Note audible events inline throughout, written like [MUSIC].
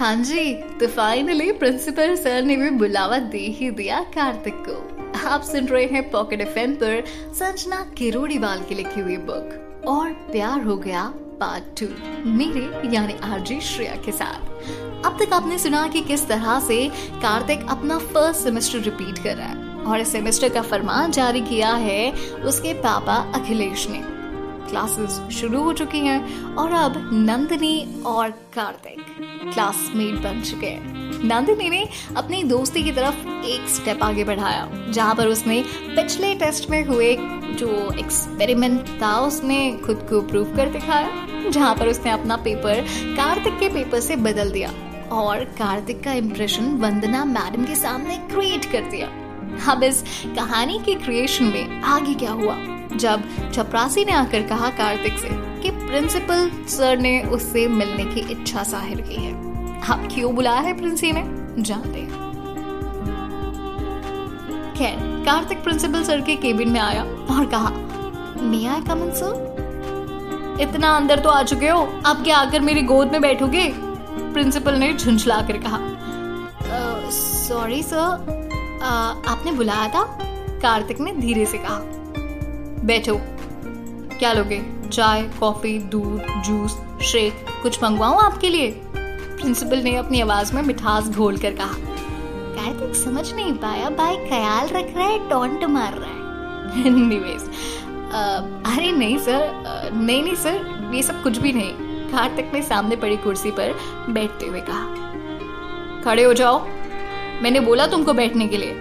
हाँ जी तो finally principal sir ने भी बुलावा दे ही दिया कार्तिक को। आप सुन रहे हैं पॉकेट एफ़ पर संजना किरोड़ीवाल की लिखी हुई बुक और प्यार हो गया पार्ट टू मेरे यानी आरजी श्रेया के साथ। अब तक आपने सुना कि किस तरह से कार्तिक अपना फ़र्स्ट सेमेस्टर रिपीट कर रहा है, और इस सेमेस्टर का फरमान जारी किया है उसके पापा अखिलेश ने। क्लासेस शुरू हो चुकी हैं और अब नंदिनी और कार्तिक क्लासमेट बन चुके हैं। नंदिनी ने अपनी दोस्ती की तरफ़ एक स्टेप आगे बढ़ाया, जहाँ पर उसने पिछले टेस्ट में हुए जो एक्सपेरिमेंट था, उसने खुद को प्रूव कर दिखाया, जहाँ पर उसने अपना पेपर कार्तिक के पेपर से बदल दिया और कार्तिक का इम्प्रेशन वंदना मैडम के सामने क्रिएट कर दिया। अब इस कहानी के क्रिएशन में आगे क्या हुआ? जब चपरासी ने आकर कहा कार्तिक से कि प्रिंसिपल सर ने उससे मिलने की इच्छा ज़ाहिर की है। अब क्यों बुलाया है प्रिंसी ने? जानते खैर कार्तिक प्रिंसिपल सर के केबिन में आया और कहा मे आई कम इन सर इतना अंदर तो आ चुके हो। अब क्या आकर मेरी गोद में बैठोगे? प्रिंसिपल ने झुंझला कर कहा सॉरी uh, सर uh, आपने बुलाया था? कार्तिक ने धीरे से कहा बैठो क्या लोगे? चाय, कॉफ़ी, दूध, जूस शेक कुछ मंगवाऊं आपके लिए? प्रिंसिपल ने अपनी आवाज़ में मिठास घोल कर कहा। कार्तिक समझ नहीं पाया, भाई ख्याल रख रहा है, टोंट मार रहा है। [LAUGHS] निवेश। अरे नहीं सर नहीं नहीं सर, ये सब कुछ भी नहीं। कार्तिक ने सामने पड़ी कुर्सी पर बैठते हुए कहा। खड़े हो जाओ। मैंने बोला तुमको बैठने के लिए।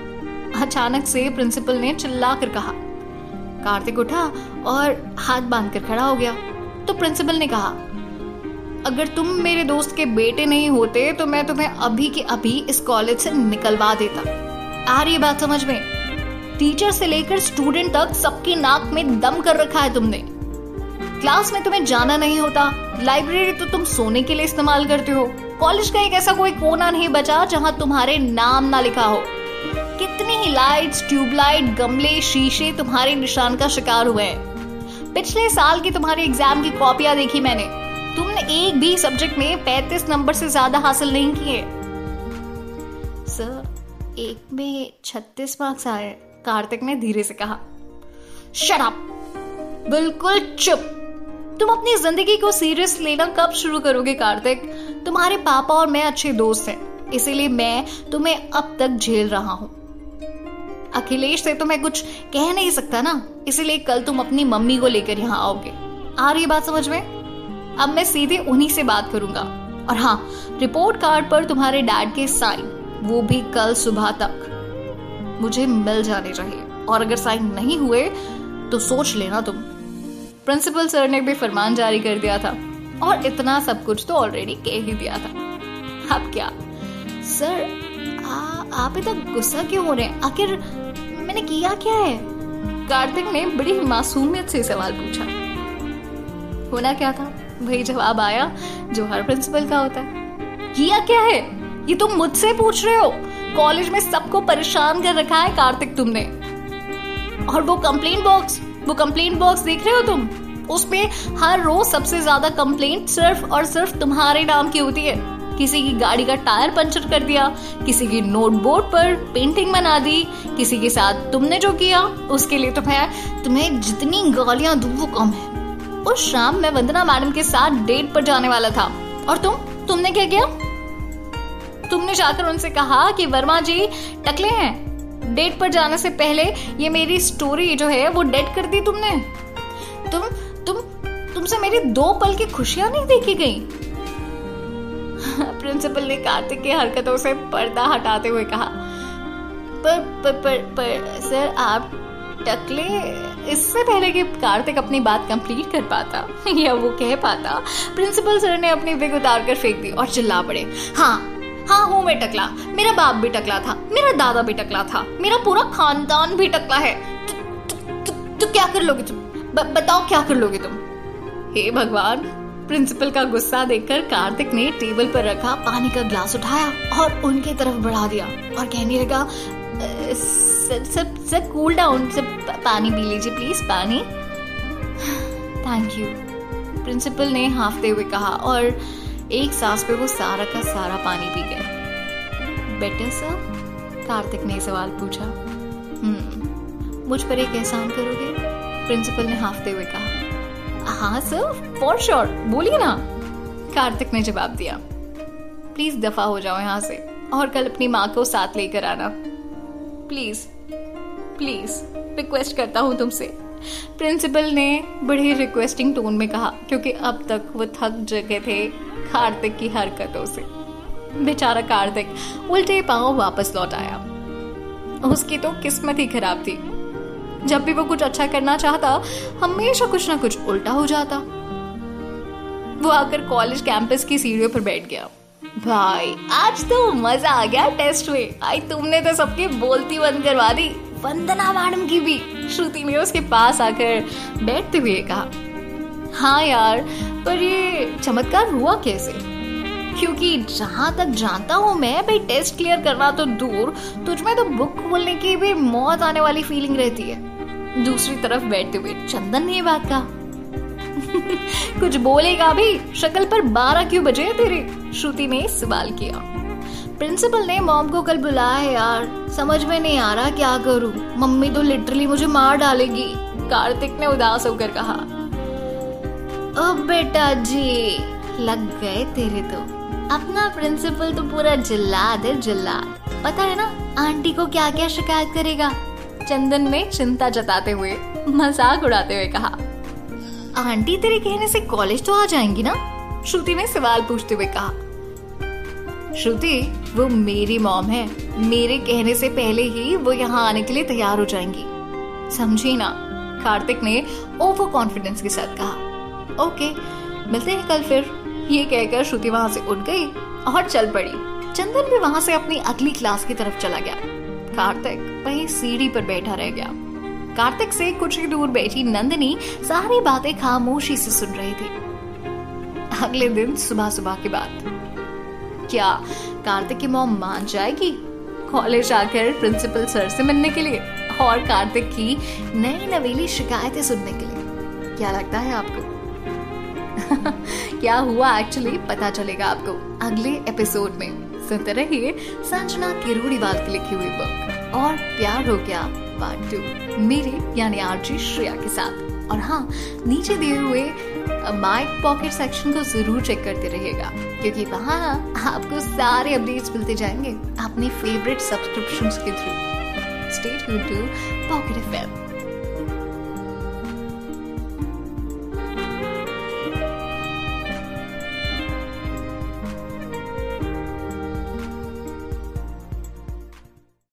अचानक से प्रिंसिपल ने चिल्ला कर कहा। कार्तिक उठा और हाथ बाँध कर खड़ा हो गया। तो प्रिंसिपल ने कहा, अगर तुम मेरे दोस्त के बेटे नहीं होते तो मैं तुम्हें अभी के अभी इस कॉलेज से निकलवा देता। आ रही बात समझ में? टीचर से लेकर स्टूडेंट तक सबकी नाक में दम कर रखा है तुमने। क्लास में तुम्हें जाना नहीं होता। लाइब्रेरी तो तुम सोने के लिए इस्तेमाल करते हो। कॉलेज का एक ऐसा कोई कोना नहीं बचा जहाँ तुम्हारे नाम ना लिखा हो। कितनी ही लाइट्स ट्यूबलाइट गमले, शीशे तुम्हारे निशान का शिकार हुए हैं। पिछले साल की तुम्हारी एग्ज़ाम की कॉपियाँ देखी मैंने। तुमने एक भी सब्जेक्ट में पैंतीस नंबर से ज़्यादा हासिल नहीं किए। सर एक में छत्तीस मार्क्स आए, कार्तिक ने धीरे से कहा। शराब बिल्कुल चुप! तुम अपनी ज़िंदगी को सीरियस लेना कब शुरू करोगे, कार्तिक? तुम्हारे पापा और मैं अच्छे दोस्त हैं, इसीलिए मैं तुम्हें अब तक झेल रहा हूँ। अखिलेश से तो मैं कुछ कह नहीं सकता ना। इसीलिए कल तुम अपनी मम्मी को लेकर यहाँ आओगे। आ रही बात समझ में? अब मैं सीधे उन्हीं से बात करूँगा। और हाँ रिपोर्ट कार्ड पर तुम्हारे डैड के साइन, वो भी कल सुबह तक। मुझे मिल जाने चाहिए। और अगर साइन नहीं हुए तो सोच लेना तुम। प्रिंसिपल सर ने भी फरमान जारी कर दिया था। और इतना सब कुछ तो ऑलरेडी कह ही दिया था। अब क्या? सर आ, आप इतना गुस्सा क्यों हो रहे हैं? आखिर मैंने किया क्या है? कार्तिक ने बड़ी मासूमियत से सवाल पूछा। होना क्या था? वही जवाब आया जो हर प्रिंसिपल का होता है। किया क्या है? ये तुम मुझसे पूछ रहे हो। कॉलेज में सबको परेशान कर रखा है कार्तिक तुमने। और वो कंप्लेंट बॉक्स वो कंप्लेंट बॉक्स देख रहे हो तुम? उसमें हर रोज सबसे ज़्यादा कंप्लेंट सिर्फ़ और सिर्फ़ तुम्हारे नाम की होती है। किसी की गाड़ी का टायर पंचर कर दिया, किसी की नोटबोर्ड पर पेंटिंग बना दी, किसी के साथ तुमने जो किया, उसके लिए तुम्हें तुम्हें जितनी गालियाँ दू वो कम है। उस शाम मैं वंदना मैडम के साथ डेट पर जाने वाला था। और तुम? तुमने क्या किया? तुमने जाकर उनसे कहा कि वर्मा जी, टकले हैं। डेट पर जाने से पहले ये मेरी स्टोरी जो है वो डेट कर दी तुमने। तुम तुम, तुमसे मेरी दो पल की खुशियाँ नहीं देखी गई? प्रिंसिपल ने कार्तिक की हरकतों से पर्दा हटाते हुए कहा पर पर पर, पर सर आप टकले इससे पहले कि कार्तिक अपनी बात कंप्लीट कर पाता [LAUGHS] या वो कह पाता प्रिंसिपल सर ने अपनी विग उतार कर फेंक दी और चिल्ला पड़े हाँ हाँ हूँ मैं टकला मेरा बाप भी टकला था मेरा दादा भी टकला था मेरा पूरा खानदान भी टकला है तो क्या कर लोगे तुम? बताओ क्या कर लोगे तुम? हे भगवान प्रिंसिपल का गुस्सा देखकर कार्तिक ने टेबल पर रखा, पानी का ग्लास उठाया और उनकी तरफ़ बढ़ा दिया और कहने लगा, sir sir sir cool down sir पानी पी लीजिए प्लीज़ पानी. थैंक यू प्रिंसिपल ने हाफते हुए कहा और एक सांस पे वो सारा का सारा पानी पी गया बेटर सर कार्तिक ने सवाल पूछा। हम्म मुझ पर एक एहसान करोगे? प्रिंसिपल ने हाफते हुए कहा। हाँ सर फॉर श्योर बोलिए ना। कार्तिक ने जवाब दिया। प्लीज़ दफ़ा हो जाओ यहाँ से और कल अपनी माँ को साथ लेकर आना। प्लीज़ प्लीज़ रिक्वेस्ट करता हूँ तुमसे। प्रिंसिपल ने बड़े रिक्वेस्टिंग टोन में कहा, क्योंकि अब तक वो थक चुके थे कार्तिक की हरकतों से। बेचारा कार्तिक उल्टे पाँव वापस लौट आया। उसकी तो किस्मत ही खराब थी। जब भी वो कुछ अच्छा करना चाहता, हमेशा कुछ ना कुछ उल्टा हो जाता। वो आकर कॉलेज कैंपस की सीढ़ियों पर बैठ गया। भाई, आज तो मज़ा आ गया टेस्ट में। आई तुमने तो सबकी बोलती बंद करवा दी। वंदना मैडम की भी। श्रुति ने उसके पास आकर बैठते हुए कहा हाँ यार, पर ये चमत्कार हुआ कैसे? क्योंकि जहाँ तक जानता हूँ मैं, भाई टेस्ट क्लियर करना तो दूर। तुझमें तो बुक खोलने की भी मौत आने वाली फीलिंग रहती है। दूसरी तरफ़ बैठते हुए चंदन ने बात कहा। [LAUGHS] कुछ बोलेगा भी? शक्ल पर बारह क्यों बजे तेरे? श्रुति ने सवाल किया। प्रिंसिपल ने मॉम को कल बुलाया है यार। समझ में नहीं आ रहा क्या करूँ। मम्मी तो लिटरली मुझे मार डालेगी। कार्तिक ने उदास होकर कहा ओ बेटा जी, लग गए तेरे तो। अपना प्रिंसिपल तो पूरा जिल्लाद है जिल्लाद पता है ना, आंटी को क्या क्या शिकायत करेगा? चंदन ने चिंता जताते हुए, मज़ाक उड़ाते हुए कहा, आंटी तेरे कहने से कॉलेज तो आ जाएँगी ना? श्रुति ने सवाल पूछते हुए कहा, श्रुति, वो मेरी मॉम है। मेरे कहने से पहले ही वो यहाँ आने के लिए तैयार हो जाएँगी। समझी ना? कार्तिक ने ओवर कॉन्फिडेंस के साथ कहा, ओके, मिलते हैं कल फिर। ये कहकर श्रुति वहाँ से उठ गई और चल पड़ी। चंदन भी वहाँ से अपनी अगली क्लास की तरफ़ चला गया। कार्तिक वही सीढ़ी पर बैठा रह गया। कार्तिक से कुछ ही दूर बैठी नंदिनी सारी बातें खामोशी से सुन रही थी। अगले दिन सुबह सुबह की बात क्या कार्तिक की मॉम मान जाएगी? कॉलेज आकर प्रिंसिपल सर से मिलने के लिए और कार्तिक की नई नवेली शिकायतें सुनने के लिए। क्या लगता है आपको? [LAUGHS] क्या हुआ एक्चुअली पता चलेगा आपको अगले एपिसोड में। सुनते रहिए संजना किरोड़ीवाल की लिखी हुई बुक और प्यार हो गया पार्ट टू मेरे यानी आरजी श्रेया के साथ। और हाँ नीचे दिए हुए माइक पॉकेट सेक्शन को ज़रूर चेक करते रहिएगा, क्योंकि वहाँ आपको सारे अपडेट्स मिलते जाएँगे अपने फेवरेट सब्सक्रिप्शन के through state to Pocket F